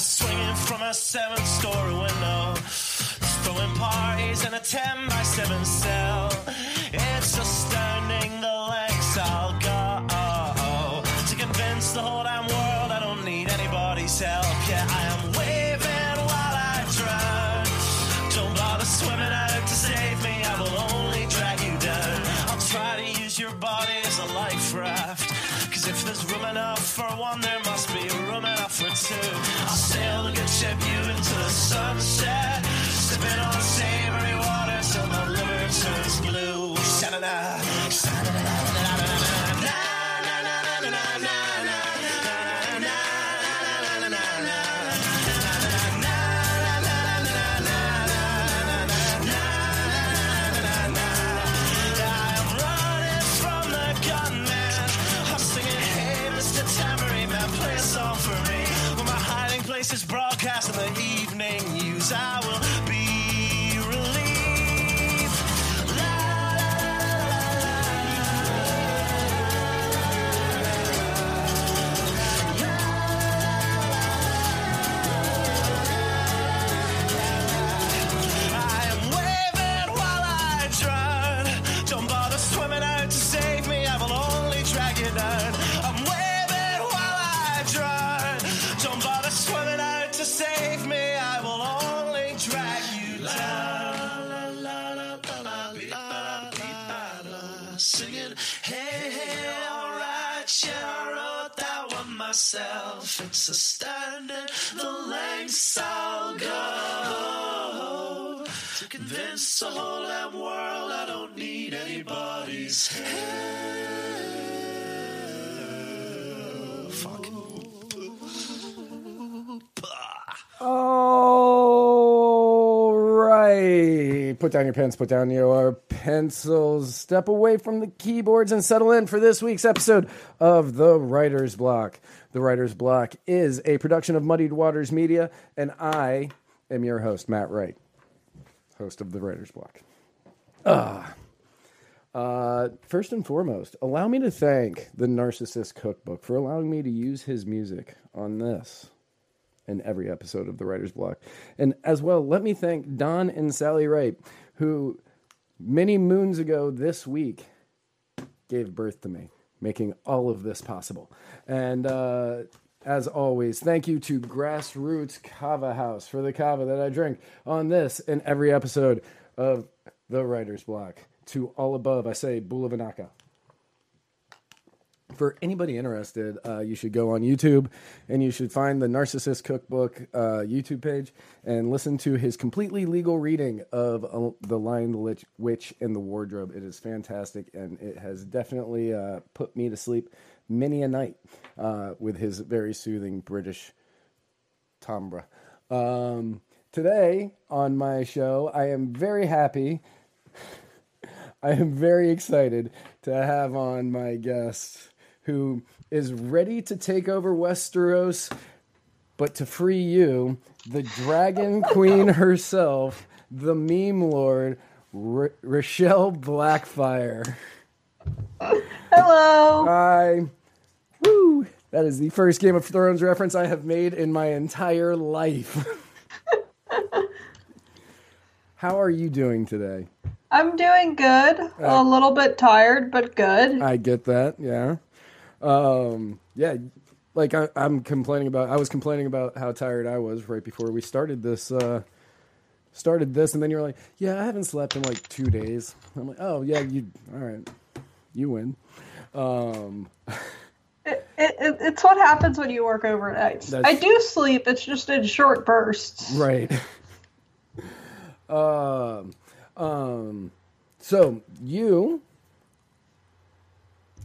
swinging from a seven story window, throwing parties in a 10 by 7 cell. It's astounding the lengths I'll go to convince the whole damn world I don't need anybody's help. Yeah, I am waving while I drown. Don't bother swimming out to save me, I will only drag you down. I'll try to use your body as a life raft. Cause if there's room enough for one, there must be room enough for two. You into the sunset. Sipping on savory water till my liver turns blue. Sha-na-na, myself. It's astounding the lengths I'll go to convince the whole damn world I don't need anybody's help. Fuck. Right. Put down your pens, put down your pencils, step away from the keyboards, and settle in for this week's episode of The Writer's Block. The Writer's Block is a production of Muddied Waters Media, and I am your host, Matt Wright, host of The Writer's Block. Ah. Uh, first and foremost, allow me to thank the Narcissist Cookbook for allowing me to use his music on this in every episode of the Writer's Block. And as well, let me thank Don and Sally Wright, who many moons ago this week gave birth to me, making all of this possible. And uh, as always, thank you to Grassroots Kava House for the kava that I drink on this and every episode of the Writer's Block. To all above, I say Bula vinaka for anybody interested, uh, you should go on YouTube and you should find the Narcissist Cookbook uh, YouTube page and listen to his completely legal reading of uh, The Lion, the Lich, Witch, and the Wardrobe. It is fantastic and it has definitely uh, put me to sleep many a night uh, with his very soothing British timbre. Um, today on my show, I am very happy. I am very excited to have on my guest who is ready to take over Westeros, but to free you, the Dragon Queen herself, the meme lord, R- Rochelle Blackfire. Hello. Hi. Woo! That is the first Game of Thrones reference I have made in my entire life. How are you doing today? I'm doing good. Uh, a little bit tired, but good. I get that. Yeah. Um, yeah. Like I, I'm complaining about. I was complaining about how tired I was right before we started this. Uh, started this, and then you're like, "Yeah, I haven't slept in like two days." I'm like, "Oh yeah, you all right? You win." Um, It, it, it- it's what happens when you work overnight. I do sleep. It's just in short bursts. right. um, um, so you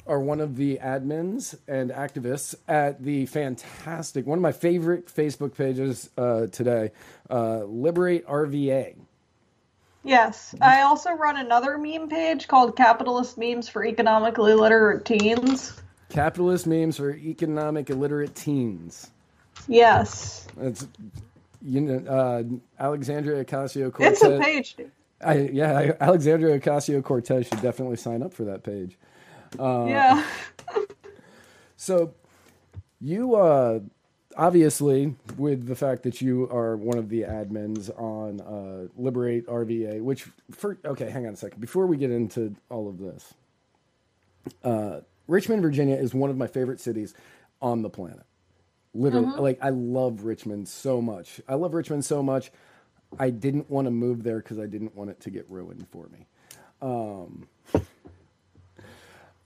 are one of the admins and activists at the fantastic, one of my favorite Facebook pages uh, today, uh, Liberate RVA. Yes. I also run another meme page called Capitalist Memes for Economically Literate Teens. Capitalist memes for economic illiterate teens. Yes. It's you know uh, Alexandria Ocasio Cortez. It's a page. I, yeah, Alexandria Ocasio Cortez should definitely sign up for that page. Uh, yeah. So, you uh, obviously, with the fact that you are one of the admins on uh, Liberate RVA, which for okay, hang on a second. Before we get into all of this, uh, Richmond, Virginia, is one of my favorite cities on the planet. Literally, like I love Richmond so much. I love Richmond so much. I didn't want to move there because I didn't want it to get ruined for me. Um,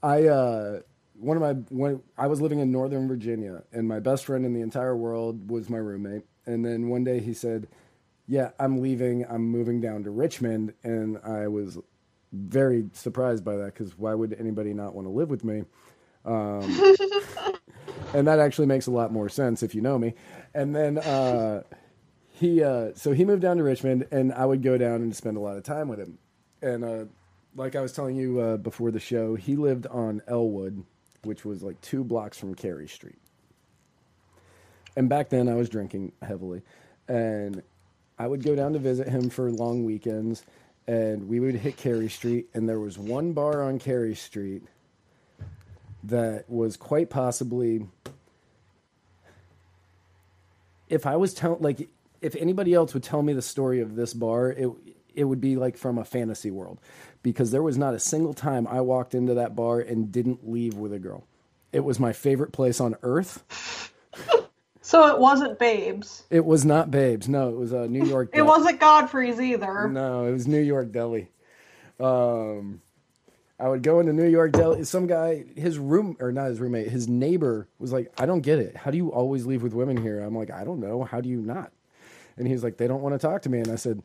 I uh, one of my when I was living in Northern Virginia, and my best friend in the entire world was my roommate. And then one day he said, "Yeah, I'm leaving. I'm moving down to Richmond." And I was very surprised by that because why would anybody not want to live with me? Um, and that actually makes a lot more sense if you know me. And then uh, he, uh, so he moved down to Richmond, and I would go down and spend a lot of time with him. And uh, like I was telling you uh, before the show, he lived on Ellwood, which was like two blocks from Cary Street. And back then, I was drinking heavily, and I would go down to visit him for long weekends, and we would hit Cary Street, and there was one bar on Cary Street that was quite possibly if I was telling like if anybody else would tell me the story of this bar, it it would be like from a fantasy world because there was not a single time I walked into that bar and didn't leave with a girl. It was my favorite place on earth. So it wasn't Babes. It was not Babes. No, it was uh, New York. It wasn't Godfrey's either. No, it was New York Deli. Um, I would go into New York Deli. Some guy, his room or not his roommate, his neighbor was like, "I don't get it. How do you always leave with women here?" I'm like, "I don't know. How do you not?" And he's like, "They don't want to talk to me." And I said,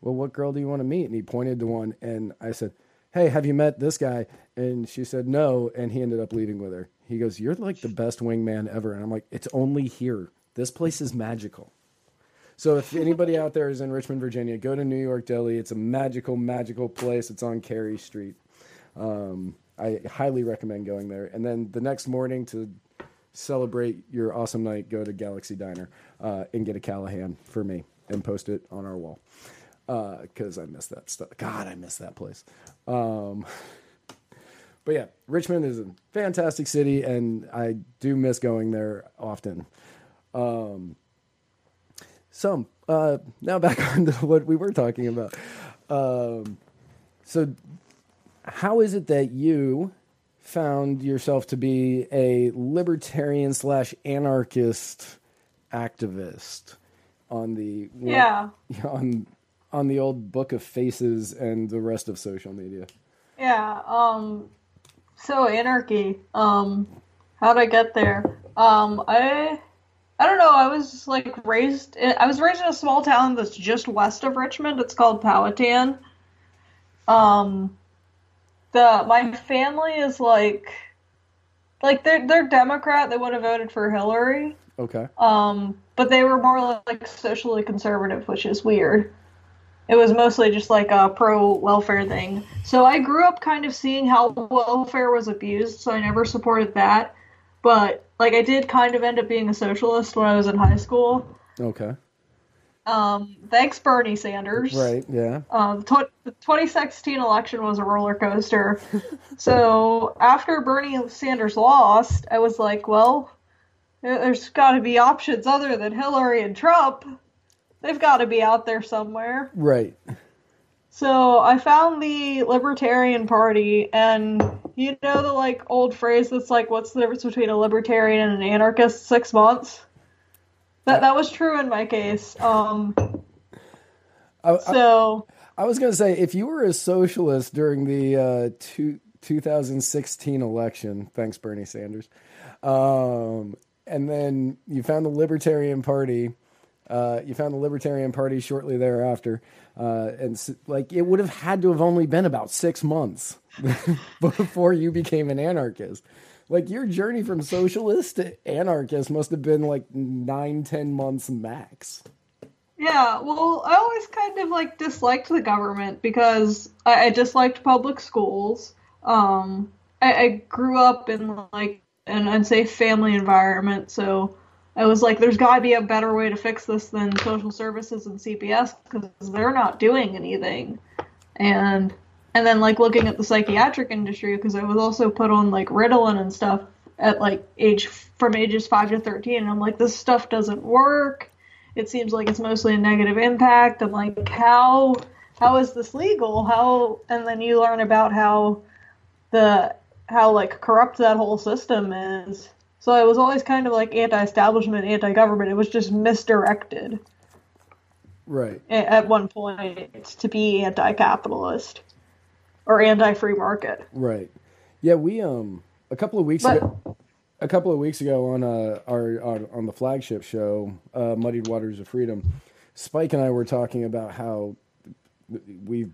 "Well, what girl do you want to meet?" And he pointed to one, and I said, "Hey, have you met this guy?" And she said, "No," and he ended up leaving with her. He goes, "You're like the best wingman ever." And I'm like, "It's only here. This place is magical." So if anybody out there is in Richmond, Virginia, go to New York Deli. It's a magical, magical place. It's on Cary Street. Um, I highly recommend going there. And then the next morning to celebrate your awesome night, go to Galaxy Diner uh, and get a Callahan for me and post it on our wall because I miss that stuff. God, I miss that place. Um, but yeah, Richmond is a fantastic city, and I do miss going there often. Um, so uh, now back on to what we were talking about. Um, so, how is it that you found yourself to be a libertarian slash anarchist activist on the Yeah. on on the old book of faces and the rest of social media? Yeah, um so anarchy. Um how'd I get there? Um I I don't know, I was like raised I was raised in a small town that's just west of Richmond. It's called Powhatan. Um the my family is like like they're they're Democrat, they would have voted for Hillary. Okay. Um, but they were more like socially conservative, which is weird. It was mostly just like a pro welfare thing. So I grew up kind of seeing how welfare was abused, so I never supported that. But like I did kind of end up being a socialist when I was in high school. Okay. Um, thanks Bernie Sanders. Right. Yeah. Uh, the, tw- the 2016 election was a roller coaster. so after Bernie Sanders lost, I was like, well, there- there's got to be options other than Hillary and Trump. They've got to be out there somewhere. Right. So I found the Libertarian Party, and you know the like old phrase that's like, "What's the difference between a libertarian and an anarchist?" Six months. That that was true in my case. Um, I, I, so I was going to say, if you were a socialist during the uh, two, 2016 election, thanks, Bernie Sanders, um, and then you found the Libertarian Party, Uh, you found the Libertarian Party shortly thereafter, uh, and s- like it would have had to have only been about six months before you became an anarchist. Like your journey from socialist to anarchist must have been like nine, ten months max. Yeah, well, I always kind of like disliked the government because I, I disliked public schools. Um, I, I grew up in like an unsafe family environment, so I was like, there's got to be a better way to fix this than social services and CPS because they're not doing anything. And and then like looking at the psychiatric industry because I was also put on like Ritalin and stuff at like age from ages five to thirteen, and I'm like, this stuff doesn't work. It seems like it's mostly a negative impact. And like how how is this legal? How and then you learn about how the how like corrupt that whole system is so i was always kind of like anti-establishment anti-government it was just misdirected Right. at one point to be anti-capitalist or anti-free market Right. Yeah, we um a couple of weeks But- ago a couple of weeks ago on uh our on, on the flagship show, uh Muddied Waters of Freedom, Spike and I were talking about how we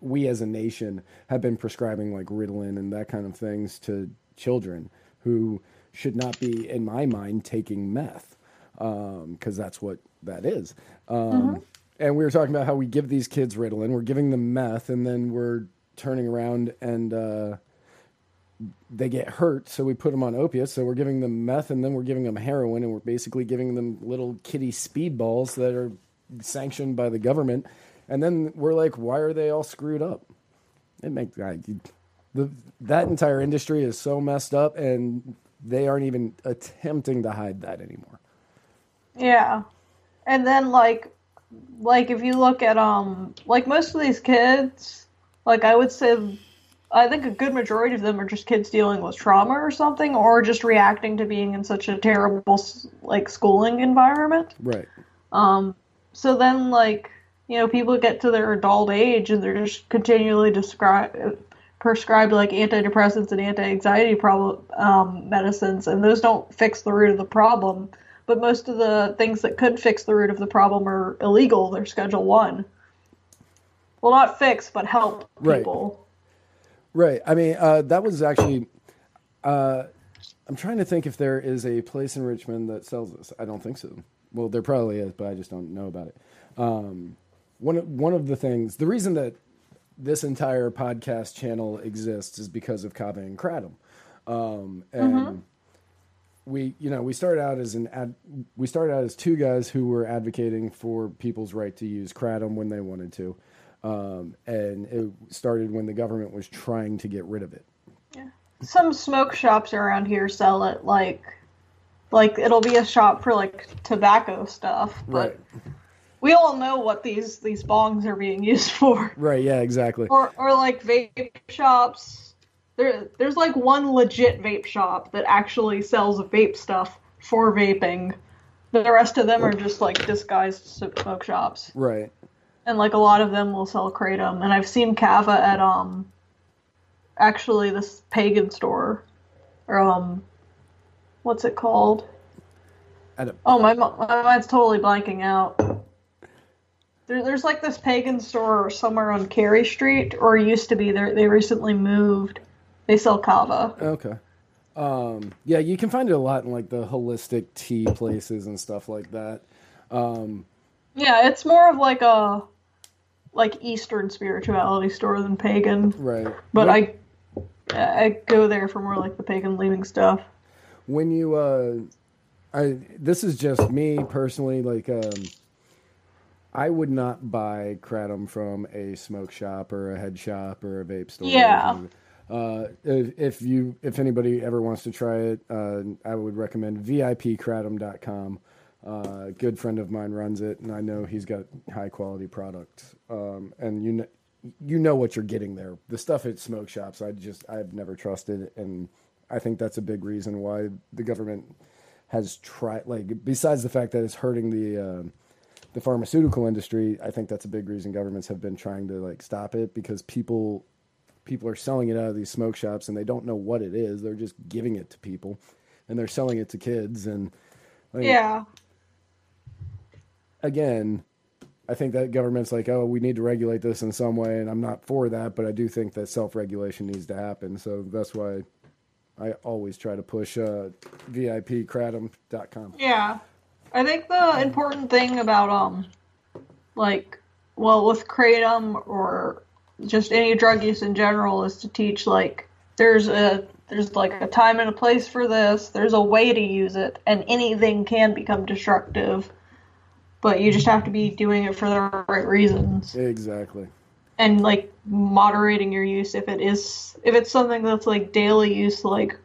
we as a nation have been prescribing like Ritalin and that kind of things to children who should not be in my mind taking meth because that's what that is. Um, And we were talking about how we give these kids Ritalin, we're giving them meth, and then we're turning around and uh, they get hurt, so we put them on opiates. So we're giving them meth, and then we're giving them heroin, and we're basically giving them little kitty speedballs that are sanctioned by the government. And then we're like, why are they all screwed up? It makes I, the that entire industry is so messed up, and they aren't even attempting to hide that anymore. Yeah. And then like like if you look at um like most of these kids, like I would say I think a good majority of them are just kids dealing with trauma or something or just reacting to being in such a terrible like schooling environment. Right. Um so then like you know people get to their adult age and they're just continually describe prescribed like antidepressants and anti-anxiety problem um, medicines and those don't fix the root of the problem but most of the things that could fix the root of the problem are illegal they're schedule one well not fix but help Right. people Right. I mean, uh, that was actually. Uh, I'm trying to think if there is a place in Richmond that sells this. I don't think so. Well, there probably is, but I just don't know about it. Um, one of, one of the things, the reason that this entire podcast channel exists is because of Kava and Kratom. Um, and we, you know, we started out as an ad, we started out as two guys who were advocating for people's right to use Kratom when they wanted to. Um, and it started when the government was trying to get rid of it. Yeah. some smoke shops around here sell it like like it'll be a shop for like tobacco stuff but we all know what these these bongs are being used for Right. Yeah. Exactly. or or like vape shops there there's like one legit vape shop that actually sells vape stuff for vaping the rest of them are just like disguised smoke shops Right. and like a lot of them will sell kratom and i've seen kava at um actually this pagan store or um what's it called oh my, my mind's totally blanking out there, there's like this pagan store somewhere on Cary Street, or used to be there. They recently moved. They sell kava. okay. Um, yeah, you can find it a lot in like the holistic tea places and stuff like that. Yeah, it's more of like a like Eastern spirituality store than pagan. Right. But I I go there for more like the pagan leaving stuff. when you uh I this is just me personally like um I would not buy kratom from a smoke shop or a head shop or a vape store. Yeah. Uh, if, if you if anybody ever wants to try it, uh, I would recommend VIPkratom.com. Uh, a good friend of mine runs it, and I know he's got high quality product. Um, and you know, you know what you're getting there. The stuff at smoke shops, I just I've never trusted, and I think that's a big reason why the government has tried. Like besides the fact that it's hurting the uh, the pharmaceutical industry, I think that's a big reason governments have been trying to like stop it because people people are selling it out of these smoke shops and they don't know what it is. They're just giving it to people, and they're selling it to kids and like, Yeah. again, I think that government's like, oh, we need to regulate this in some way, and I'm not for that, but I do think that self regulation needs to happen. So that's why I always try to push uh, VIPkratom.com. Yeah. I think the important thing about um like well with kratom or just any drug use in general is to teach like there's a there's like a time and a place for this, there's a way to use it, and anything can become destructive. But you just have to be doing it for the right reasons. Exactly. And like moderating your use if it is if it's something that's like daily use like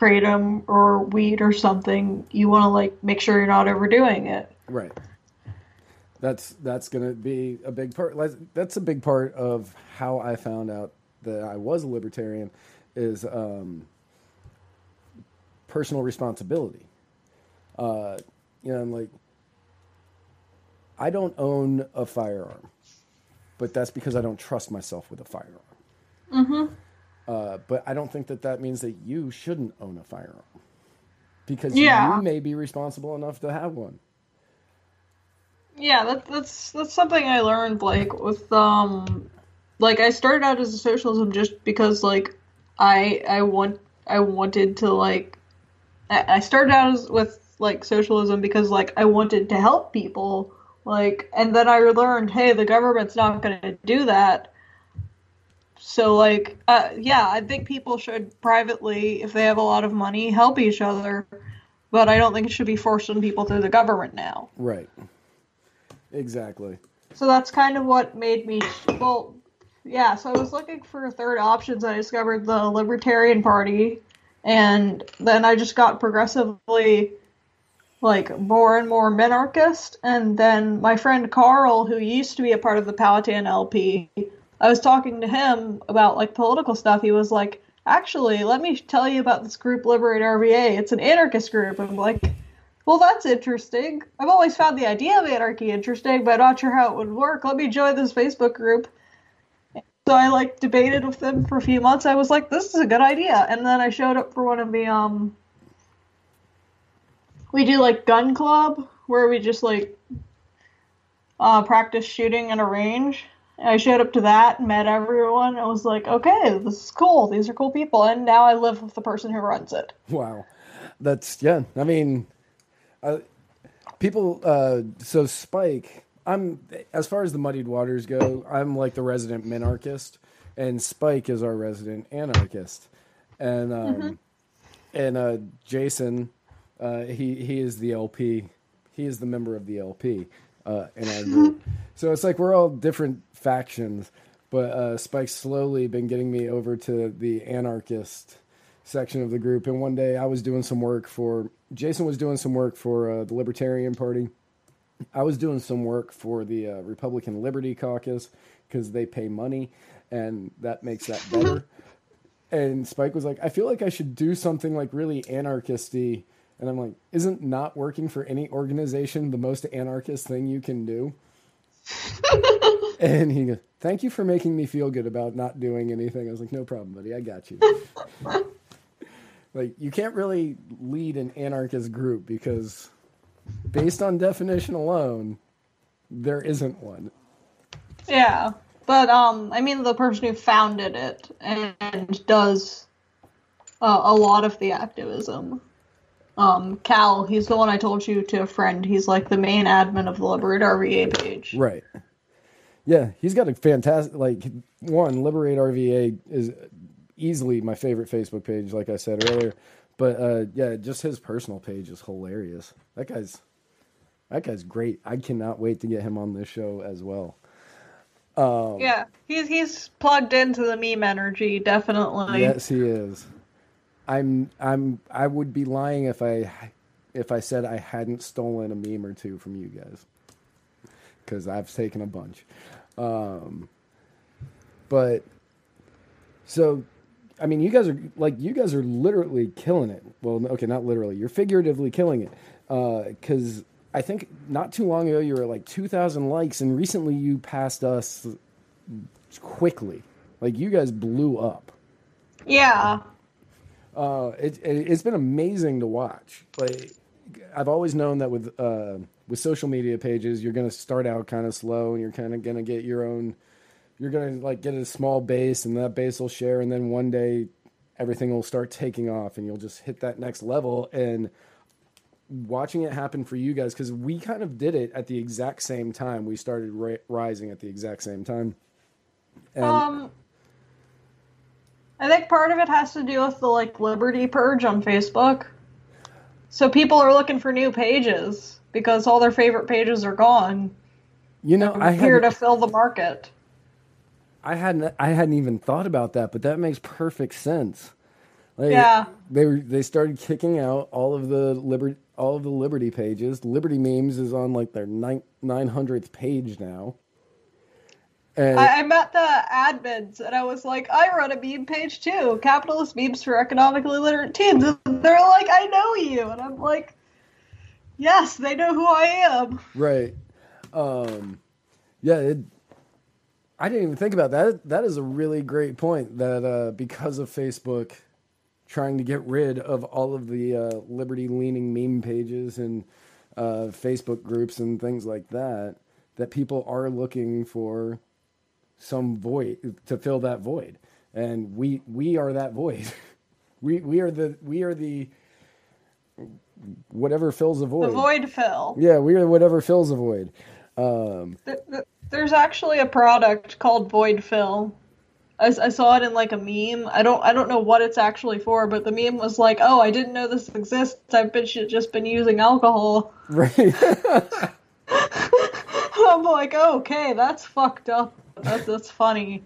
kratom or weed or something, you want to like make sure you're not overdoing it. Right. That's that's gonna be a big part. That's a big part of how I found out that I was a libertarian, is um, personal responsibility. Uh, you know, I'm like, I don't own a firearm, but that's because I don't trust myself with a firearm. Mm-hmm. Uh, but I don't think that that means that you shouldn't own a firearm because Yeah. you may be responsible enough to have one. Yeah, that, that's that's something I learned like with um like I started out as a socialism just because like I I want I wanted to like I, I started out as, with like socialism because like I wanted to help people like and then I learned hey the government's not going to do that so like uh yeah I think people should privately if they have a lot of money help each other but I don't think it should be forced on people through the government now Right. Exactly. so that's kind of what made me well yeah so i was looking for third options i discovered the libertarian party and then i just got progressively like more and more minarchist and then my friend carl who used to be a part of the Powhatan lp i was talking to him about like political stuff he was like actually let me tell you about this group liberate rva it's an anarchist group i'm like well, that's interesting. I've always found the idea of anarchy interesting, but I'm not sure how it would work. Let me join this Facebook group. So I like debated with them for a few months. I was like, this is a good idea. And then I showed up for one of the um we do like gun club where we just like uh practice shooting in a range. And I showed up to that, and met everyone. I was like, okay, this is cool. These are cool people. And now I live with the person who runs it. Wow. That's yeah. I mean, uh, people. Uh, so Spike, I'm as far as the muddied waters go. I'm like the resident minarchist, and Spike is our resident anarchist, and um, and uh, Jason, uh, he he is the LP. He is the member of the LP uh, in our group. So it's like we're all different factions, but uh, Spike's slowly been getting me over to the anarchist section of the group. And one day I was doing some work for Jason was doing some work for uh, the Libertarian Party. I was doing some work for the uh, Republican Liberty Caucus because they pay money, and that makes that better. and Spike was like, "I feel like I should do something like really anarchisty." And I'm like, "Isn't not working for any organization the most anarchist thing you can do?" and he goes, "Thank you for making me feel good about not doing anything." I was like, "No problem, buddy. I got you." like, you can't really lead an anarchist group because based on definition alone, there isn't one. Yeah, but um, I mean, the person who founded it and does uh, a lot of the activism. Um, Cal, he's the one I told you to a friend. He's like the main admin of the Liberate RVA page. Right. Yeah, he's got a fantastic like one Liberate RVA is easily my favorite Facebook page, like I said earlier. But uh, yeah, just his personal page is hilarious. That guy's that guy's great. I cannot wait to get him on this show as well. Yeah, he's he's plugged into the meme energy, definitely. Yes, he is. I'm I'm I would be lying if I if I said I hadn't stolen a meme or two from you guys because I've taken a bunch. Um, but so, I mean, you guys are like you guys are literally killing it. Well, okay, not literally. You're figuratively killing it because I think not too long ago you were like 2,000 likes, and recently you passed us quickly. Like you guys blew up. Yeah, Uh, it, it, it's been amazing to watch. Like I've always known that with uh, with social media pages, you're going to start out kind of slow, and you're kind of going to get your own. You're going to like get a small base, and that base will share, and then one day everything will start taking off, and you'll just hit that next level. And watching it happen for you guys, because we kind of did it at the exact same time. We started ri- rising at the exact same time. And Um, I think part of it has to do with the like Liberty Purge on Facebook. So people are looking for new pages because all their favorite pages are gone. you know, i'm here to fill the market. I hadn't I hadn't even thought about that, but that makes perfect sense. Like, Yeah. they were they started kicking out all of the liberty all of the Liberty pages. Liberty memes is on like their nine nine hundredth page now. And I, I met the admins and I was like, I run a meme page too, capitalist memes for economically literate teens. And they're like, I know you, and I'm like, yes, they know who I am. right, um, yeah, it, I didn't even think about that. That is a really great point. That uh, because of Facebook trying to get rid of all of the uh, liberty leaning meme pages and uh, Facebook groups and things like that, that people are looking for some void to fill that void, and we we are that void. we we are the we are the whatever fills a void. The void fill. Yeah, we are whatever fills a void. Um, Th- th- There's actually a product called Void Fill. I saw it in like a meme. I don't I don't know what it's actually for, but the meme was like, "Oh, I didn't know this exists. I've been just been using alcohol." right. I'm like, "Okay, that's fucked up. That's that's funny."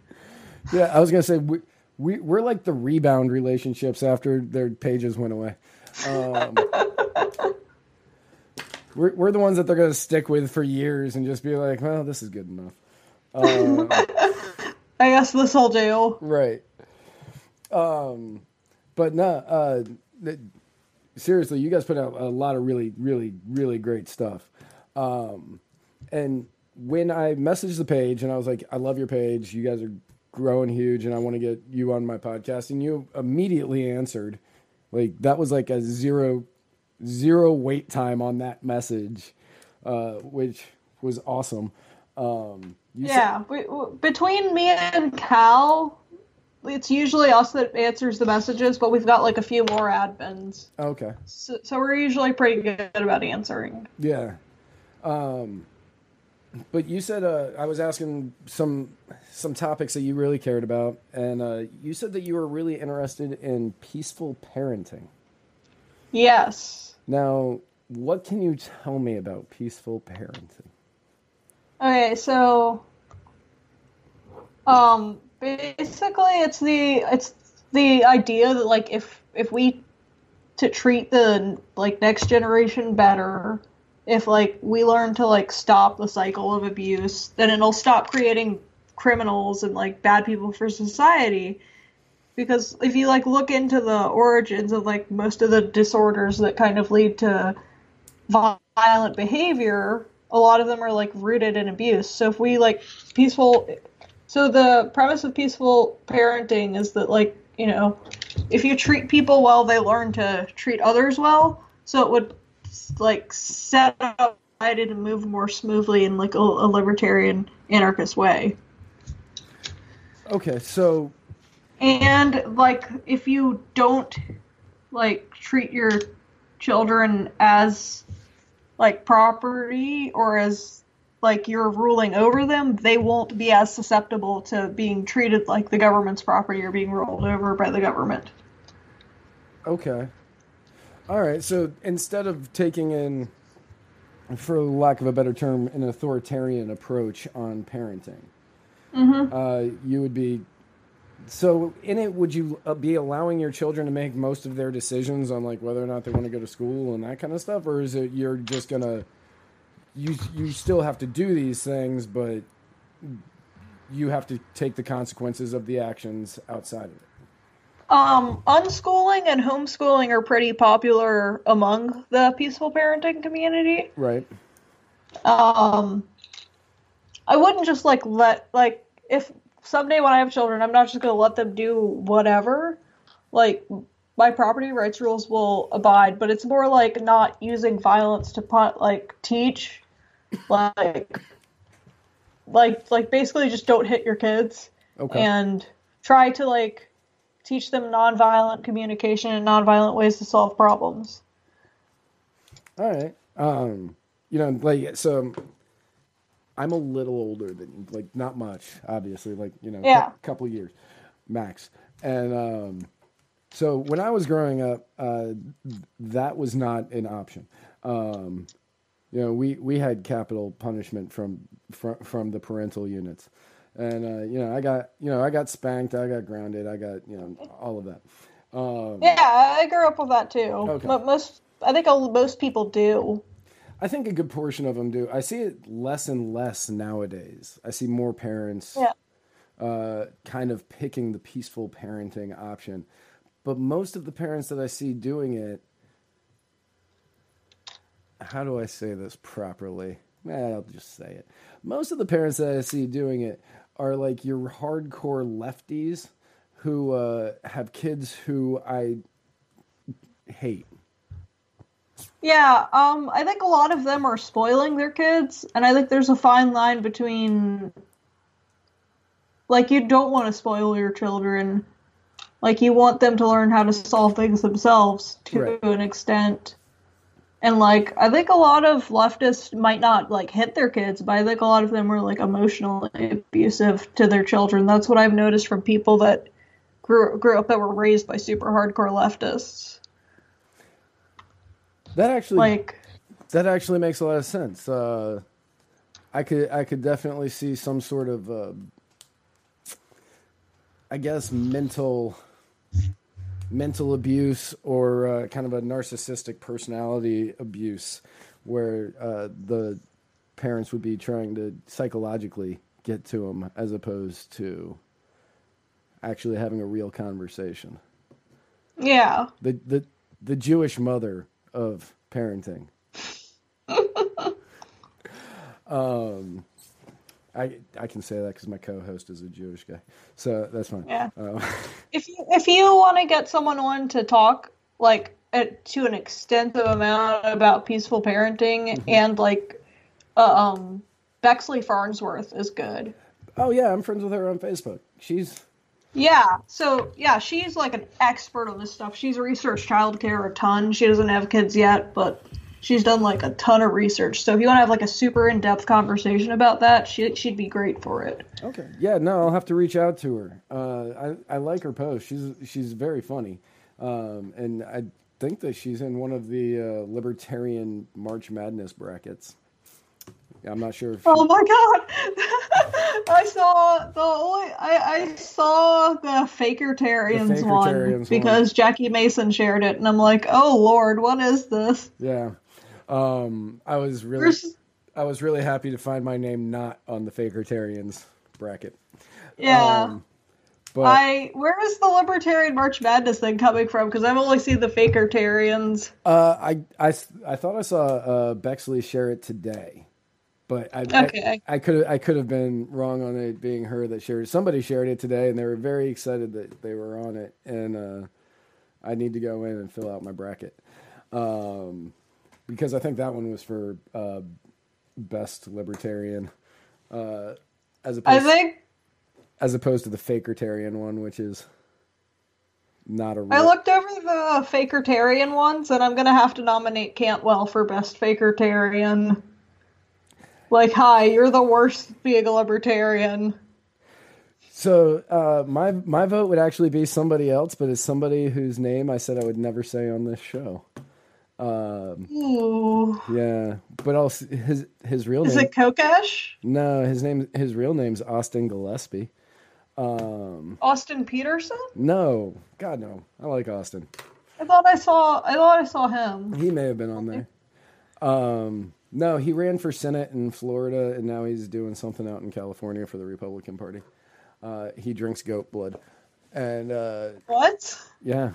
yeah, I was gonna say we, we we're like the rebound relationships after their pages went away. Um, we're we're the ones that they're gonna stick with for years and just be like, well, this is good enough. Uh, I guess this will do. right. Um, but no, uh, seriously, you guys put out a lot of really, really, really great stuff. Um, and when I messaged the page and I was like, I love your page. You guys are growing huge and I want to get you on my podcast. And you immediately answered. Like, that was like a zero, zero wait time on that message, uh, which was awesome. Um, you said- Yeah, we, between me and Cal, it's usually us that answers the messages, but we've got like a few more admins, okay. so, so we're usually pretty good about answering. Yeah. Um, but you said uh, I was asking some some topics that you really cared about, and uh, you said that you were really interested in peaceful parenting. Yes. Now, what can you tell me about peaceful parenting? Okay, so um basically it's the it's the idea that like if if we to treat the like next generation better, if like we learn to like stop the cycle of abuse, then it'll stop creating criminals and like bad people for society. Because if you like look into the origins of like most of the disorders that kind of lead to violent behavior, a lot of them are like rooted in abuse. So if we like peaceful so the premise of peaceful parenting is that like, you know, if you treat people well, they learn to treat others well. So it would like set up to move more smoothly in like a, a libertarian anarchist way. Okay, so And like if you don't like treat your children as like property or as like you're ruling over them, they won't be as susceptible to being treated like the government's property or being ruled over by the government. okay, all right. So instead of taking in, for lack of a better term, an authoritarian approach on parenting, uh, you would be So in it, would you uh, be allowing your children to make most of their decisions on like whether or not they want to go to school and that kind of stuff, or is it you're just gonna you you still have to do these things, but you have to take the consequences of the actions outside of it? Um, unschooling and homeschooling are pretty popular among the peaceful parenting community. Right. Um, I wouldn't just like let like if someday when I have children, I'm not just gonna let them do whatever. Like my property rights rules will abide, but it's more like not using violence to put like teach, like, like like basically just don't hit your kids Okay. and try to like teach them nonviolent communication and nonviolent ways to solve problems. All right. Um, you know, like so. I'm a little older than you, like not much, obviously, like you know, Yeah. a couple years max. And um, so when I was growing up, uh, that was not an option. Um, you know, we we had capital punishment from from, from the parental units, and uh, you know, I got you know, I got spanked, I got grounded, I got you know, all of that. Um, Yeah, I grew up with that too. Okay. But most, I think most people do. I think a good portion of them do. I see it less and less nowadays. I see more parents Yeah. uh, kind of picking the peaceful parenting option. But most of the parents that I see doing it, how do I say this properly? Eh, I'll just say it. Most of the parents that I see doing it are like your hardcore lefties who uh, have kids who I hate. Yeah, um, I think a lot of them are spoiling their kids, and I think there's a fine line between like you don't want to spoil your children, like you want them to learn how to solve things themselves to Right. an extent. And like I think a lot of leftists might not like hit their kids, but I think a lot of them are like emotionally abusive to their children. That's what I've noticed from people that grew grew up that were raised by super hardcore leftists. That actually Like That actually makes a lot of sense. Uh, I could I could definitely see some sort of uh, I guess mental mental abuse or uh, kind of a narcissistic personality abuse where uh, the parents would be trying to psychologically get to them as opposed to actually having a real conversation. yeah. The the the Jewish mother of parenting. um, I I can say that because my co-host is a Jewish guy, so that's fine. Yeah. Uh, if you if you want to get someone on to talk like at, to an extensive amount about peaceful parenting and like uh, um Bexley Farnsworth is good. oh yeah, I'm friends with her on Facebook. She's Yeah, so yeah, she's like an expert on this stuff. She's researched childcare a ton. She doesn't have kids yet, but she's done like a ton of research. So if you want to have like a super in-depth conversation about that, she she'd be great for it. okay. Yeah, no, I'll have to reach out to her. Uh, I I like her post. She's she's very funny, um, and I think that she's in one of the uh, libertarian March Madness brackets. I'm not sure she- Oh my god! I saw the only I, I saw the Fakertarians The one Fakertarians one. because Jackie Mason shared it, and I'm like, oh lord, what is this? Yeah. Um, I was really There's- I was really happy to find my name not on the Fakertarians bracket. Yeah. Um, but I where is the Libertarian March Madness thing coming from? Because I've only seen the Fakertarians. uh, I, I, I thought I saw uh, Bexley share it today, but I, Okay. I, I could I could have been wrong on it being her that shared it. Somebody shared it today, and they were very excited that they were on it, and uh, I need to go in and fill out my bracket um, because I think that one was for uh, best libertarian, uh, as I opposed think as opposed to the fakertarian one, which is not a real. I looked over the Fakertarian ones, and I'm gonna have to nominate Cantwell for best Fakertarian. Like, hi, you're the worst being a libertarian. So uh, my my vote would actually be somebody else, but it's somebody whose name I said I would never say on this show. Ooh. Yeah, but also his his real Is name. Is it Kokesh? No, his name his real name's Austin Gillespie. Um, Austin Petersen? No, God no. I like Austin. I thought I saw I thought I saw him. He may have been on there. Um, no, he ran for Senate in Florida, and now he's doing something out in California for the Republican Party. Uh, he drinks goat blood, and uh, What? yeah,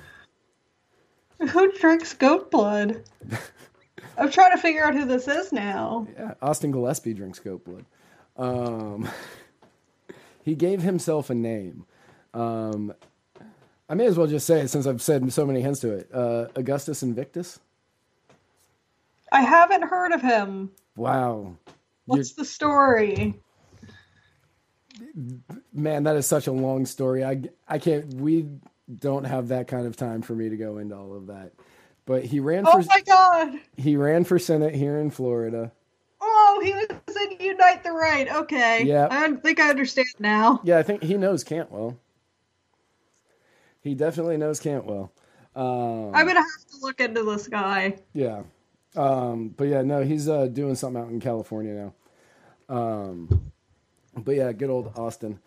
Who drinks goat blood? I'm trying to figure out who this is now. Yeah, Austin Gillespie drinks goat blood. Um, he gave himself a name. Um, I may as well just say it since I've said so many hints to it. Uh, Augustus Invictus. I haven't heard of him. Wow, What's the story? man, that is such a long story. I I can't. We don't have that kind of time for me to go into all of that. But he ran Oh for my god! he ran for senate here in Florida. Oh, he was in Unite the Right. Okay. Yeah. I think I understand now. Yeah, I think he knows Cantwell. He definitely knows Cantwell. Um, I'm gonna have to look into this guy. Yeah. Um, but yeah, no, he's uh, doing something out in California now. Um, but yeah, good old Austin.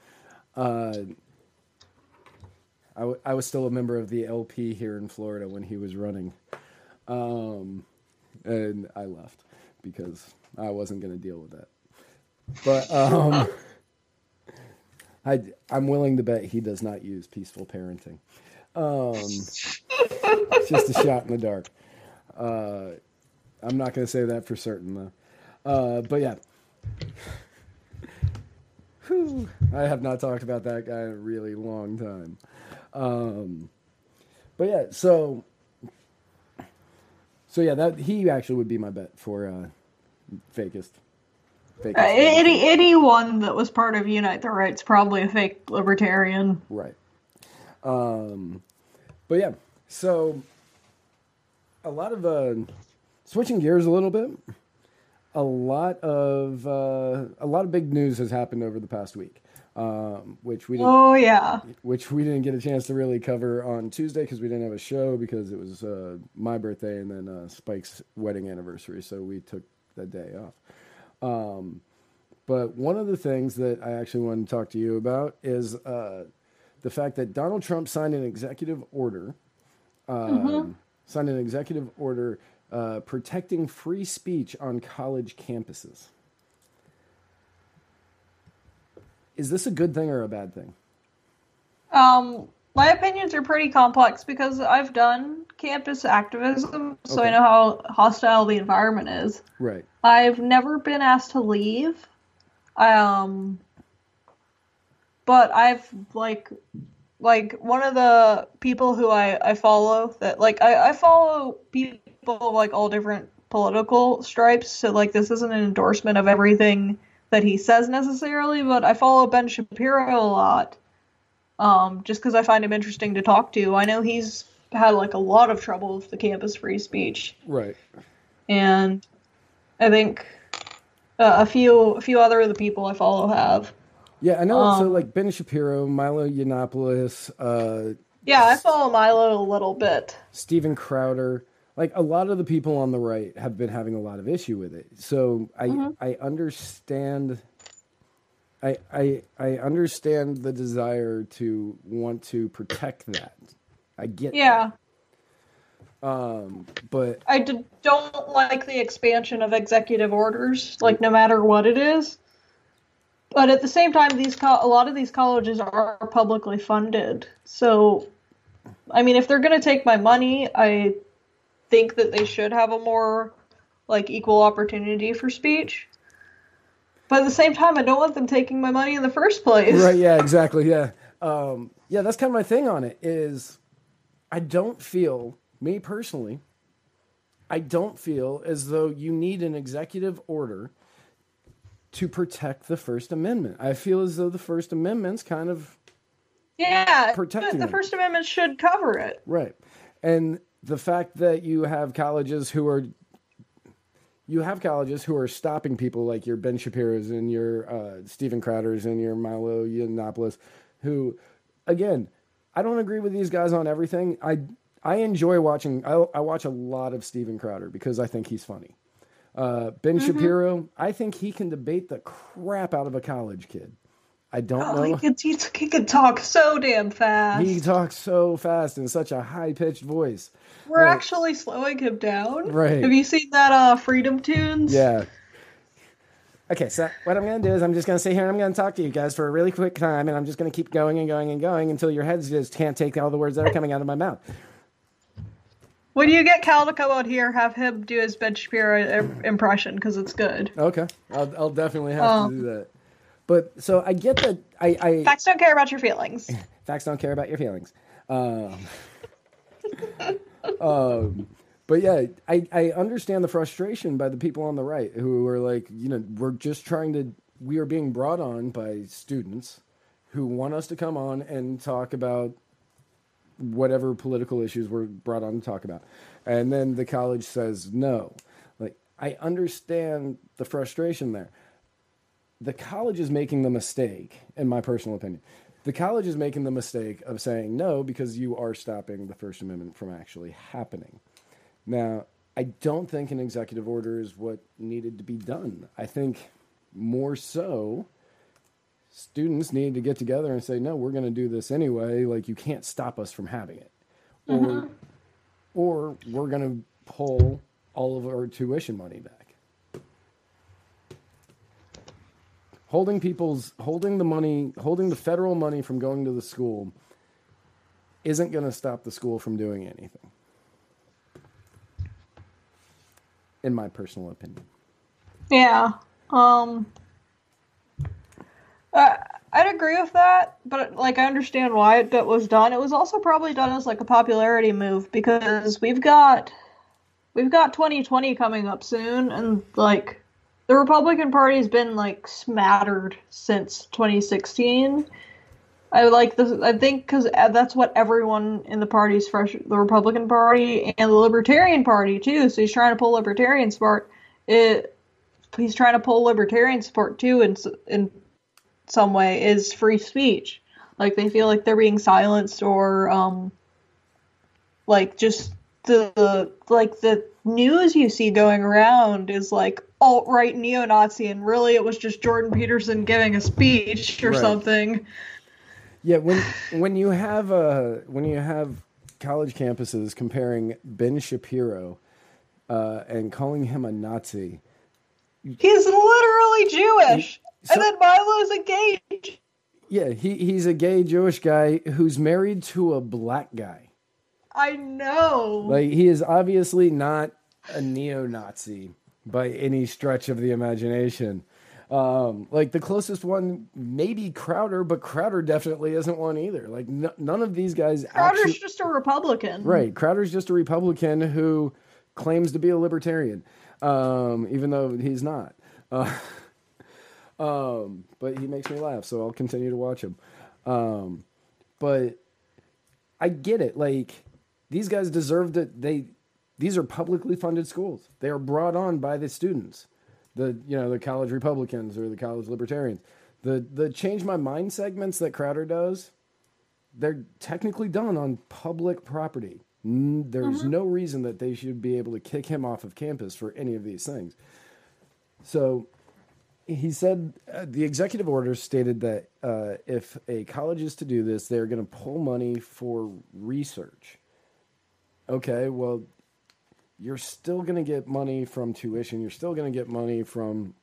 Uh, I, w- I was still a member of the LP here in Florida when he was running. Um, and I left because I wasn't going to deal with that. But um, I, I'm willing to bet he does not use peaceful parenting. Um, it's just a shot in the dark. Uh, I'm not going to say that for certain though. Uh, but yeah. Whew. I have not talked about that guy in a really long time. Um, but yeah, so so yeah, that he actually would be my bet for uh, fakest. fakest Uh, any anyone that was part of Unite the Right's probably a fake libertarian. Right. Um, but yeah, so a lot of uh, switching gears a little bit. A lot of uh, a lot of big news has happened over the past week, um, which we didn't, Oh yeah. which we didn't get a chance to really cover on Tuesday because we didn't have a show because it was uh, my birthday and then uh, Spike's wedding anniversary, so we took that day off. Um, but one of the things that I actually wanted to talk to you about is uh, the fact that Donald Trump signed an executive order, um, signed an executive order uh, protecting free speech on college campuses. Is this a good thing or a bad thing? Um, my opinions are pretty complex because I've done campus activism, so I know how hostile the environment is. Right. I've never been asked to leave. Um, but I've like like one of the people who I I follow that like I I follow people of, like all different political stripes. So like this isn't an endorsement of everything that he says necessarily, but I follow Ben Shapiro a lot. Um, just because I find him interesting to talk to. I know he's had like a lot of trouble with the campus free speech Right. and I think uh, a few a few other of the people I follow have. Yeah, I know. so Um, like Ben Shapiro, Milo Yiannopoulos, uh, Yeah, I follow Milo a little bit. Stephen Crowder, like a lot of the people on the right have been having a lot of issue with it. So I Mm-hmm. I understand. I, I I understand the desire to want to protect that. I get Yeah, that. Um, but I d- don't like the expansion of executive orders, like no matter what it is. But at the same time, these co- a lot of these colleges are publicly funded, so I mean, if they're gonna take my money, I think that they should have a more like equal opportunity for speech. But at the same time, I don't want them taking my money in the first place. right, yeah, exactly, yeah, um, yeah. That's kind of my thing on it. Is I don't feel me personally. I don't feel as though you need an executive order to protect the First Amendment. I feel as though the First Amendment's kind of Yeah, Protecting the. First Amendment should cover it. right. And the fact that you have colleges who are you have colleges who are stopping people like your Ben Shapiro's and your uh, Stephen Crowder's and your Milo Yiannopoulos, who, again, I don't agree with these guys on everything. I I enjoy watching. I, I watch a lot of Stephen Crowder because I think he's funny. Uh, ben Shapiro, I think he can debate the crap out of a college kid. I don't Oh, know. he could, he, he could talk so damn fast. He talks so fast in such a high pitched voice. We're actually slowing him down. Right. Have you seen that uh Freedom Toons? Yeah. Okay, so what I'm going to do is I'm just going to sit here and I'm going to talk to you guys for a really quick time, and I'm just going to keep going and going and going until your heads just can't take all the words that are coming out of my mouth. When you get Cal to come out here, have him do his Ben Shapiro impression because it's good. Okay, I'll, I'll definitely have Um, to do that. But so I get that I, I Facts don't care about your feelings. facts don't care about your feelings. Um, um, but yeah, I, I understand the frustration by the people on the right who are like, you know, we're just trying to, we are being brought on by students who want us to come on and talk about whatever political issues we're brought on to talk about. And then the college says no. Like, I understand the frustration there. The college is making the mistake, in my personal opinion. The college is making the mistake of saying no because you are stopping the First Amendment from actually happening. Now, I don't think an executive order is what needed to be done. I think more so, students need to get together and say, no, we're going to do this anyway. Like, you can't stop us from having it. Or, or we're going to pull all of our tuition money back. Holding people's, holding the money, holding the federal money from going to the school isn't going to stop the school from doing anything. In my personal opinion. Yeah. Um. Uh, I'd agree with that, but like I understand why it was done. It was also probably done as like a popularity move because we've got we've got 2020 coming up soon, and like the Republican Party's been like smattered since 2016. I like this. I think because that's what everyone in the party's fresh. The Republican Party and the Libertarian Party too. So he's trying to pull Libertarian support. It. He's trying to pull Libertarian support too, and in some way, is free speech. Like they feel like they're being silenced or um. Like just the, the like the news you see going around is like alt right neo Nazi, and really it was just Jordan Peterson giving a speech or Right. something. Yeah, when when you have a when you have college campuses comparing Ben Shapiro uh, and calling him a Nazi, He's literally Jewish, So- and then Milo's a gay. yeah, he, he's a gay Jewish guy who's married to a black guy. I know. Like he is obviously not a neo-Nazi by any stretch of the imagination. Um, like the closest one, maybe Crowder, but Crowder definitely isn't one either. Like n- none of these guys Crowder's actually. just a Republican. Right. Crowder's just a Republican who claims to be a libertarian, um, even though he's not. Uh, um, but he makes me laugh, so I'll continue to watch him. Um, but I get it. Like these guys deserve that. They these are publicly funded schools. They are brought on by the students, the you know the college Republicans or the college Libertarians. The the change my mind segments that Crowder does they're technically done on public property. There's no reason that they should be able to kick him off of campus for any of these things. So he said uh, the executive order stated that uh, if a college is to do this, they're going to pull money for research. Okay, well, you're still going to get money from tuition. You're still going to get money from.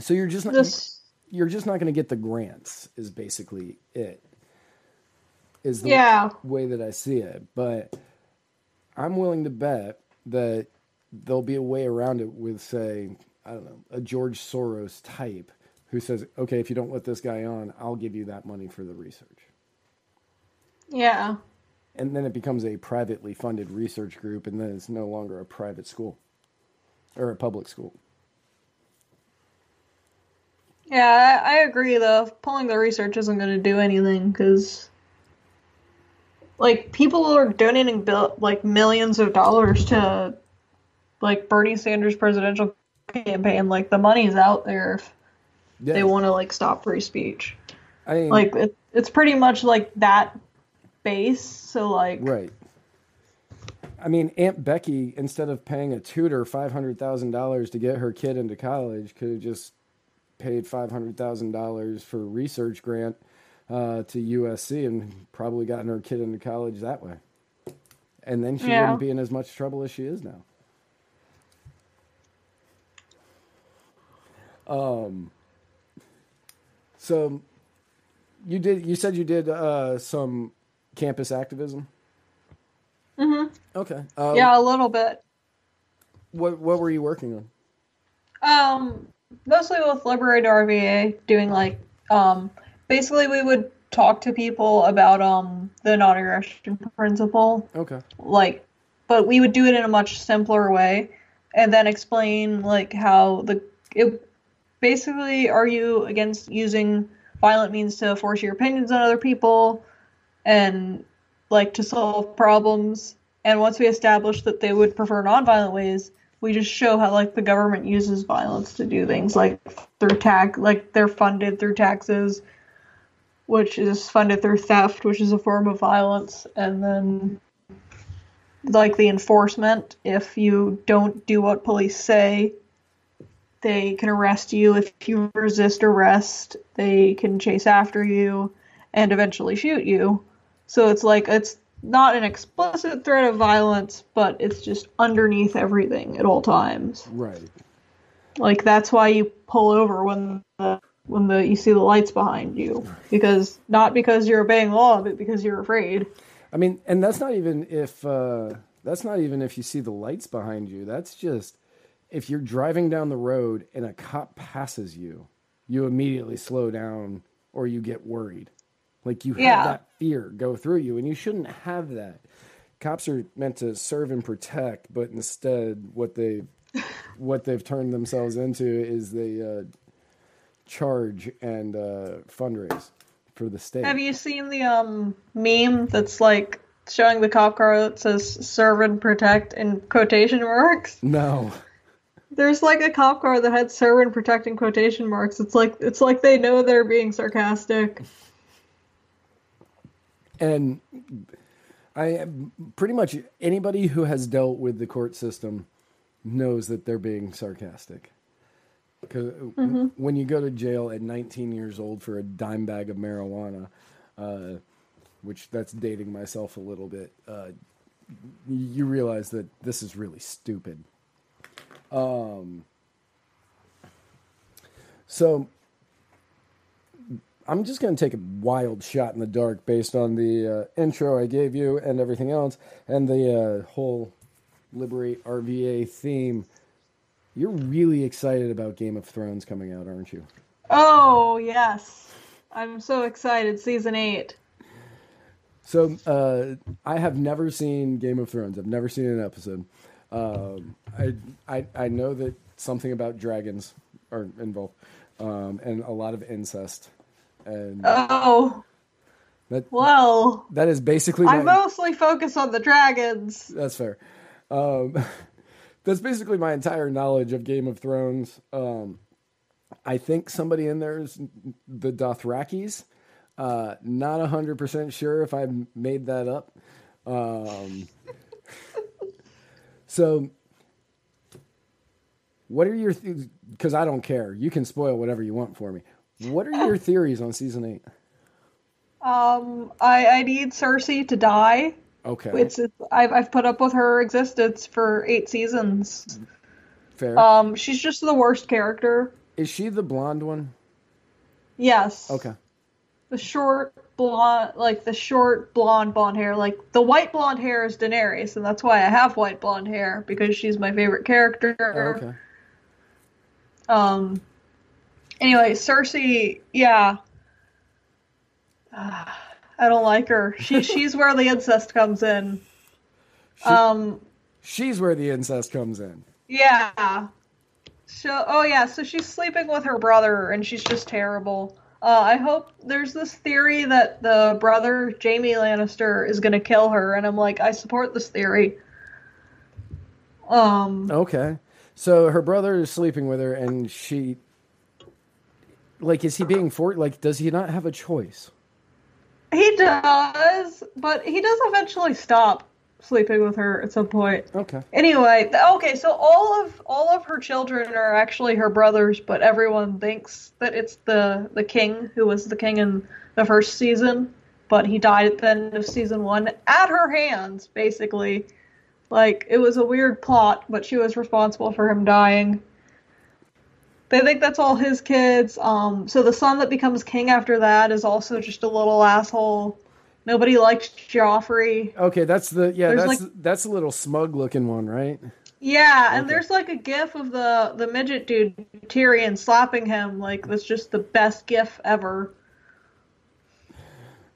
So you're just not. This. You're just not going to get the grants. Is basically it. Is the Yeah. way that I see it. But I'm willing to bet that there'll be a way around it with, say, I don't know, a George Soros type who says, okay, if you don't let this guy on, I'll give you that money for the research. Yeah. And then it becomes a privately funded research group, and then it's no longer a private school or a public school. Yeah, I, I agree though. Pulling the research isn't going to do anything because, like, people are donating bill- like millions of dollars to, like, Bernie Sanders' presidential campaign. Like, the money's out there if they want to like stop free speech. I mean, Like, it, it's pretty much like that base. So like, Right. I mean, Aunt Becky, instead of paying a tutor five hundred thousand dollars to get her kid into college, could have just paid five hundred thousand dollars for a research grant uh, to USC and probably gotten her kid into college that way. And then she Yeah. wouldn't be in as much trouble as she is now. Um. So, you did. You said you did uh, some campus activism. Mhm. Okay. Uh, yeah, a little bit. What What were you working on? Um, mostly with Liberate RVA, doing like, um, basically we would talk to people about um the non-aggression principle Okay. like but we would do it in a much simpler way and then explain like how the it basically are you against using violent means to force your opinions on other people and like to solve problems? And once we establish that they would prefer nonviolent ways we just show how like the government uses violence to do things like through tax like they're funded through taxes which is funded through theft which is a form of violence. And then like the enforcement if you don't do what police say they can arrest you. If you resist arrest they can chase after you and eventually shoot you. So it's like it's not an explicit threat of violence but it's just underneath everything at all times. Right. like that's why you pull over when the when the you see the lights behind you. Because not because you're obeying law but because you're afraid. I mean, and that's not even if uh, that's not even if you see the lights behind you. That's just if you're driving down the road and a cop passes you, you immediately slow down or you get worried. Like you have Yeah. that fear go through you, and you shouldn't have that. Cops are meant to serve and protect, but instead, what they what they've turned themselves into is they uh, charge and uh, fundraise for the state. Have you seen the um meme that's like showing the cop car that says "serve and protect" in quotation marks? no. There's like a cop car that had "serve protecting quotation marks. It's like it's like they know they're being sarcastic. and I pretty much anybody who has dealt with the court system knows that they're being sarcastic. Because when you go to jail at 19 years old for a dime bag of marijuana, uh, which that's dating myself a little bit, uh, you realize that this is really stupid. Um, so I'm just going to take a wild shot in the dark based on the uh, intro I gave you and everything else, and the uh, whole Liberate RVA theme. You're really excited about Game of Thrones coming out, aren't you? Oh yes, I'm so excited. Season eight. So uh, I have never seen Game of Thrones. I've never seen an episode. Um, I, I I know that something about dragons are involved, um, and a lot of incest, and Oh that well, that is basically I my- mostly focus on the dragons. That's fair. Um, that's basically my entire knowledge of Game of Thrones. Um, I think somebody in there is the Dothrakis. Uh, not hundred percent sure if I made that up. Um, so, what are your? Because I don't care. You can spoil whatever you want for me. What are your theories on season eight? Um, I I need Cersei to die. Okay, It's, it's I've I've put up with her existence for eight seasons. fair. Um, she's just the worst character. is she the blonde one? Yes. Okay. The short blonde, like the short blonde blonde hair, like the white blonde hair is Daenerys, and that's why I have white blonde hair because she's my favorite character. Oh, okay. Um. Anyway, Cersei, yeah. Ah, I don't like her. She she's where the incest comes in. Um. She's where the incest comes in. Yeah. So, oh yeah, so she's sleeping with her brother, and she's just terrible. Uh, I hope there's this theory that the brother Jaime Lannister is gonna kill her, and I'm like, I support this theory. Um, Okay. So her brother is sleeping with her, and she, like, is he being for? Like, does he not have a choice? he does, but he does eventually stop sleeping with her at some point. Okay. Anyway, okay, so all of all of her children are actually her brothers, but everyone thinks that it's the the king who was the king in the first season, but he died at the end of season 1 at her hands basically. Like it was a weird plot, but she was responsible for him dying. They think that's all his kids. Um so the son that becomes king after that is also just a little asshole. Nobody likes Joffrey. Okay, that's the yeah. There's, that's like- that's a little smug looking one, right? Yeah, and there's like a gif of the the midget dude Tyrion slapping him. Like that's just the best gif ever.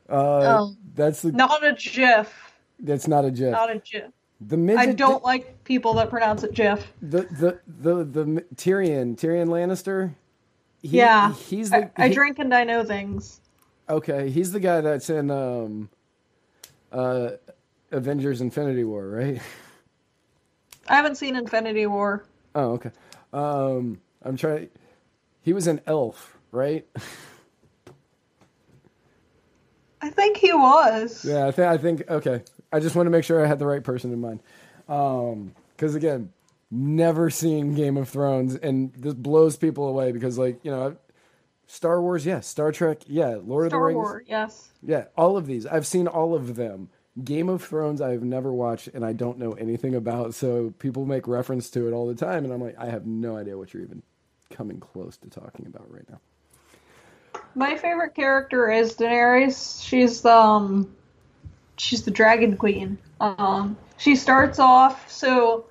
Uh, Oh. That's the. Not a GIF. That's not a GIF. Not a GIF. the midget. I don't like people that pronounce it GIF. The the the the m- Tyrion Tyrion Lannister. He, yeah. he's the. I, I he- drink and I know things. Okay, he's the guy that's in um, uh, Avengers: Infinity War, right? I haven't seen Infinity War. Oh, okay. Um, I'm trying. He was an elf, right? I think he was. Yeah, I think. I think. Okay, I just want to make sure I had the right person in mind. Because again, never seen Game of Thrones, and this blows people away because, like, you know, Star Wars, yes. Star Trek, yeah. Lord of the Star Rings, Wars, yes. yeah. All of these, I've seen all of them. Game of Thrones, I've never watched, and I don't know anything about. So people make reference to it all the time, and I'm like, I have no idea what you're even coming close to talking about right now. My favorite character is Daenerys. She's the um, she's the Dragon Queen. Um, she starts off so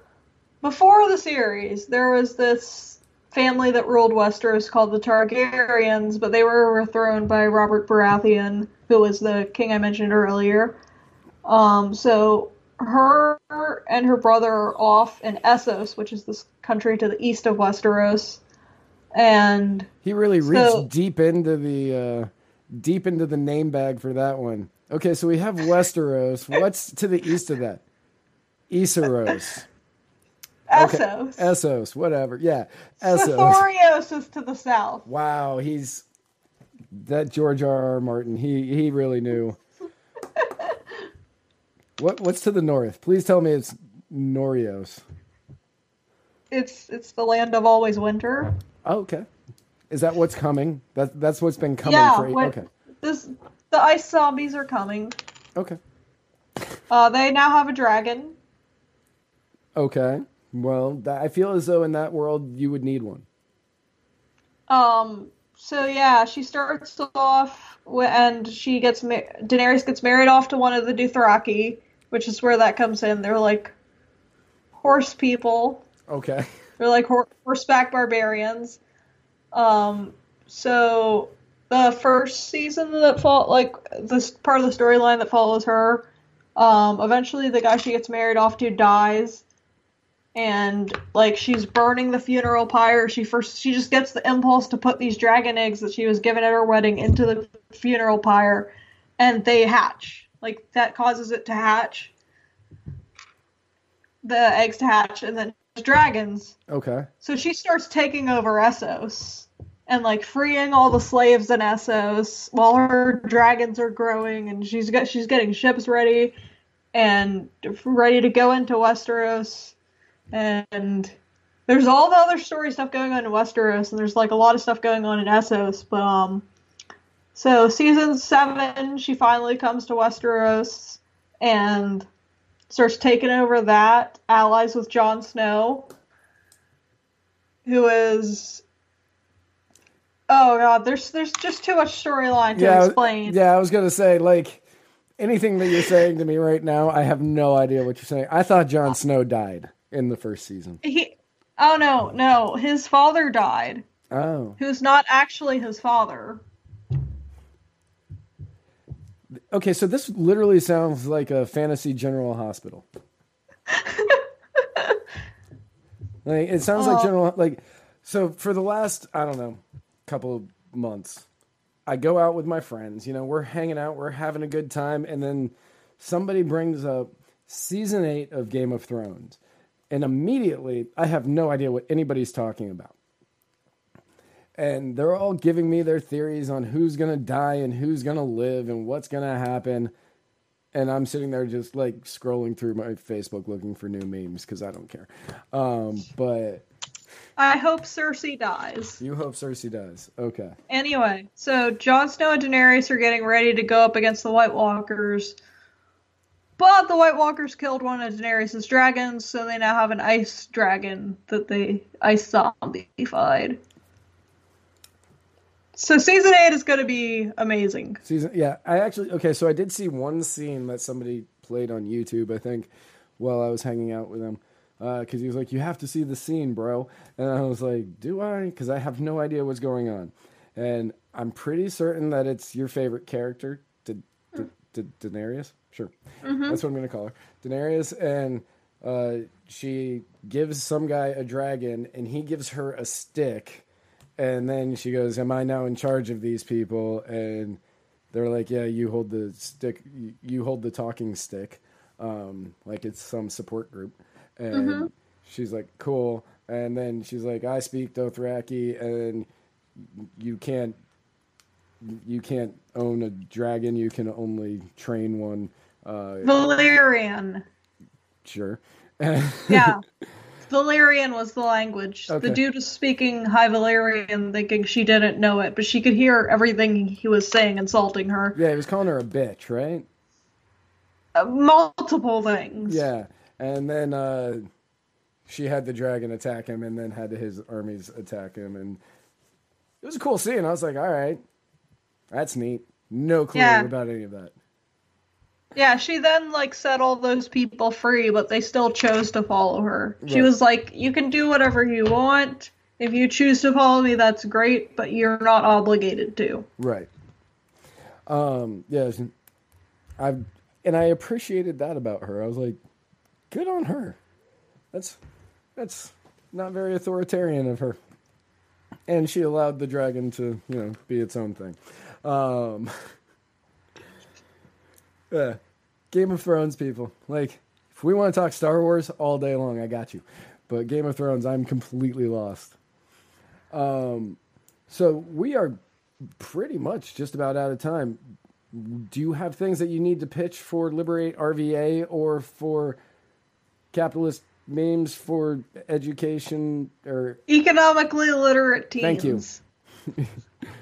before the series, there was this family that ruled Westeros called the Targaryens, but they were overthrown by Robert Baratheon, who was the king I mentioned earlier. Um, so her and her brother are off in Essos, which is this country to the east of Westeros, and He really reached So- deep into the uh, deep into the name bag for that one. Okay, so we have Westeros. What's to the east of that? Esoros. Okay. Essos. Essos, whatever. Yeah, Essos. Sothoryos is to the south. Wow, he's that George R. R. Martin. He he really knew. what what's to the north? Please tell me it's Norios. It's it's the land of always winter. Oh, okay. Is that what's coming? That that's what's been coming yeah, for. what- Okay. this the ice zombies are coming. Okay. Uh, they now have a dragon. Okay. Well, that, I feel as though in that world you would need one. Um, so yeah, she starts off and she gets ma- Daenerys gets married off to one of the Dothraki, which is where that comes in. They're like horse people. Okay. They're like hor- horseback barbarians. Um, so the first season that fall like this part of the storyline that follows her, um, eventually the guy she gets married off to dies, and like she's burning the funeral pyre. She first she just gets the impulse to put these dragon eggs that she was given at her wedding into the funeral pyre, and they hatch. Like that causes it to hatch. The eggs to hatch, and then dragons. Okay. So she starts taking over Essos and like freeing all the slaves in Essos while her dragons are growing and she's got she's getting ships ready and ready to go into Westeros and there's all the other story stuff going on in Westeros and there's like a lot of stuff going on in Essos but um so season 7 she finally comes to Westeros and starts taking over that allies with Jon Snow who is oh god there's there's just too much storyline to yeah, explain yeah. I was gonna say like anything that you're saying to me right now, I have no idea what you're saying. I thought Jon Snow died in the first season. he oh no no his father died Oh, who's not actually his father okay. So this literally sounds like a fantasy General Hospital. like it sounds like Oh. General like. So for the last I don't know couple of months, I go out with my friends. You know, we're hanging out, we're having a good time, and then somebody brings up season eight of Game of Thrones, and immediately I have no idea what anybody's talking about. And they're all giving me their theories on who's gonna die and who's gonna live and what's gonna happen. And I'm sitting there just like scrolling through my Facebook looking for new memes because I don't care. Um, but i hope cersei dies you hope Cersei dies. Okay. anyway so Jon Snow and Daenerys are getting ready to go up against the White Walkers but the White Walkers killed one of Daenerys' dragons so they now have an ice dragon that they ice zombified so season 8 is going to be amazing Season, yeah, I actually okay. So I did see one scene that somebody played on YouTube. I think while I was hanging out with him, uh, because he was like, "You have to see the scene, bro," and I was like, "Do I?" Because I have no idea what's going on, and I'm pretty certain that it's your favorite character to Da- Daenerys. Sure, that's what I'm going to call her, Daenerys, and uh, she gives some guy a dragon, and he gives her a stick, and then she goes, "Am I now in charge of these people?" And they're like, "Yeah, you hold the stick. you- hold the talking stick, um, like it's some support group." And she's like, "Cool." And then she's like, "I speak Dothraki, and you can't you can't own a dragon. You can only train one. Uh, Valyrian. sure. Yeah. Valyrian was the language. Okay. The dude was speaking High Valyrian, thinking she didn't know it, but she could hear everything he was saying, insulting her. yeah, he was calling her a bitch, right? Uh, multiple things. Yeah, and then uh, she had the dragon attack him, and then had his armies attack him, and it was a cool scene. I was like, all right, that's neat. No clue Yeah. about any of that. Yeah, she then like set all those people free, but they still chose to follow her. She was like, "You can do whatever you want. If you choose to follow me, that's great, but you're not obligated to." Right. Um, yeah, I and I appreciated that about her. I was like, good on her. That's that's not very authoritarian of her. And she allowed the dragon to, you know, be its own thing. Um, yeah. Game of Thrones people. Like, if we want to talk Star Wars all day long, I got you. But Game of Thrones, I'm completely lost. Um, so we are pretty much just about out of time. Do you have things that you need to pitch for Liberate RVA or for capitalist memes for education or Economically literate teens. Thank you.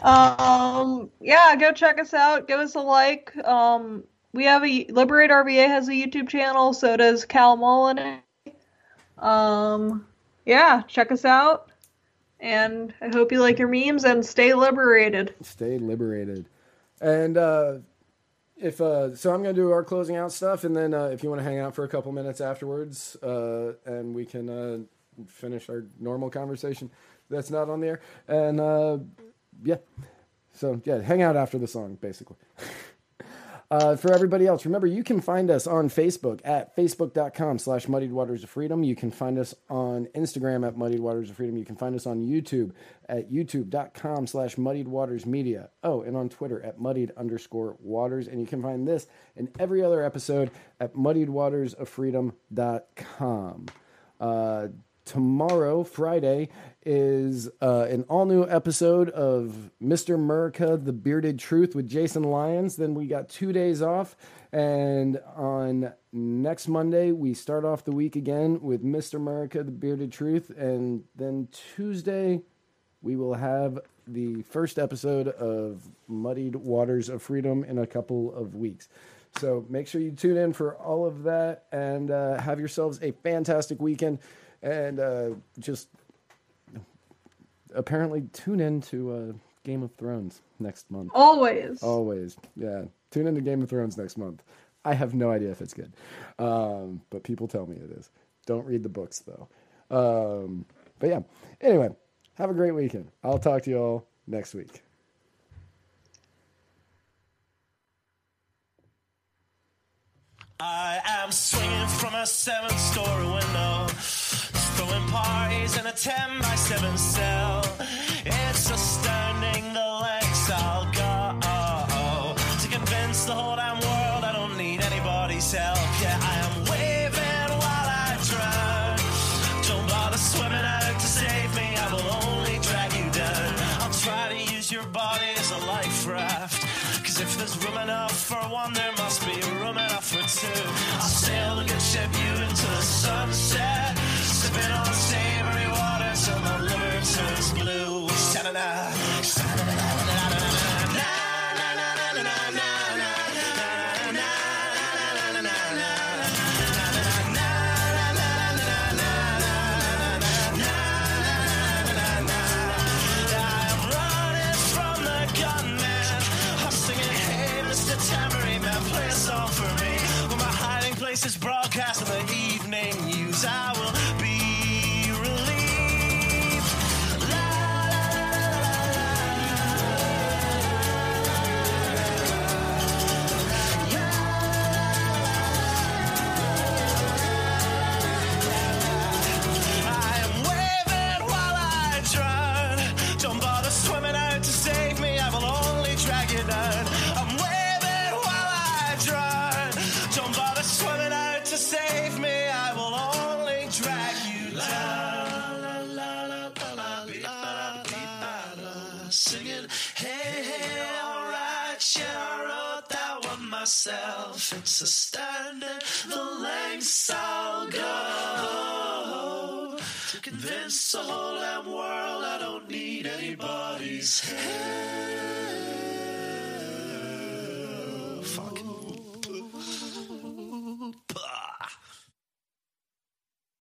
um, yeah, go check us out. Give us a like. Um, we have a Liberate RVA has a YouTube channel. So does Cal Mullen. Um, yeah, check us out. And I hope you like your memes and stay liberated. stay liberated? And uh, if uh, so, I'm to do our closing out stuff, and then uh, if you want to hang out for a couple minutes afterwards, uh, and we can uh, finish our normal conversation that's not on the air. And uh, yeah, so yeah, hang out after the song, basically. Uh, for everybody else, remember you can find us on Facebook at facebook.com slash muddied waters of freedom. You can find us on Instagram at muddied waters of freedom. You can find us on YouTube at youtube.com slash muddied waters media. Oh, and on Twitter at muddied underscore waters. And you can find this and every other episode at muddiedwatersoffreedom.com. Uh, tomorrow, Friday, is uh, an all new episode of Mr. America, The Bearded Truth with Jason Lyons. Then we got two days off. And on next Monday, we start off the week again with Mr. America, The Bearded Truth. And then Tuesday, we will have the first episode of Muddied Waters of Freedom in a couple of weeks. So make sure you tune in for all of that and uh, have yourselves a fantastic weekend. And uh, just apparently tune in to uh, Game of Thrones next month. Always. Always. Yeah. Tune into Game of Thrones next month. I have no idea if it's good. Um, but people tell me it is. Don't read the books, though. Um, but yeah. Anyway, have a great weekend. I'll talk to you all next week. I am swinging from a seven story window, throwing parties in a 10 by 7 cell. It's astounding the lengths I'll go to convince the whole damn world I don't need anybody's help. Yeah, I am waving while I drown. Don't bother swimming out to save me, I will only drag you down. I'll try to use your body as a life raft. Cause if there's room enough for one, there must be room enough for two.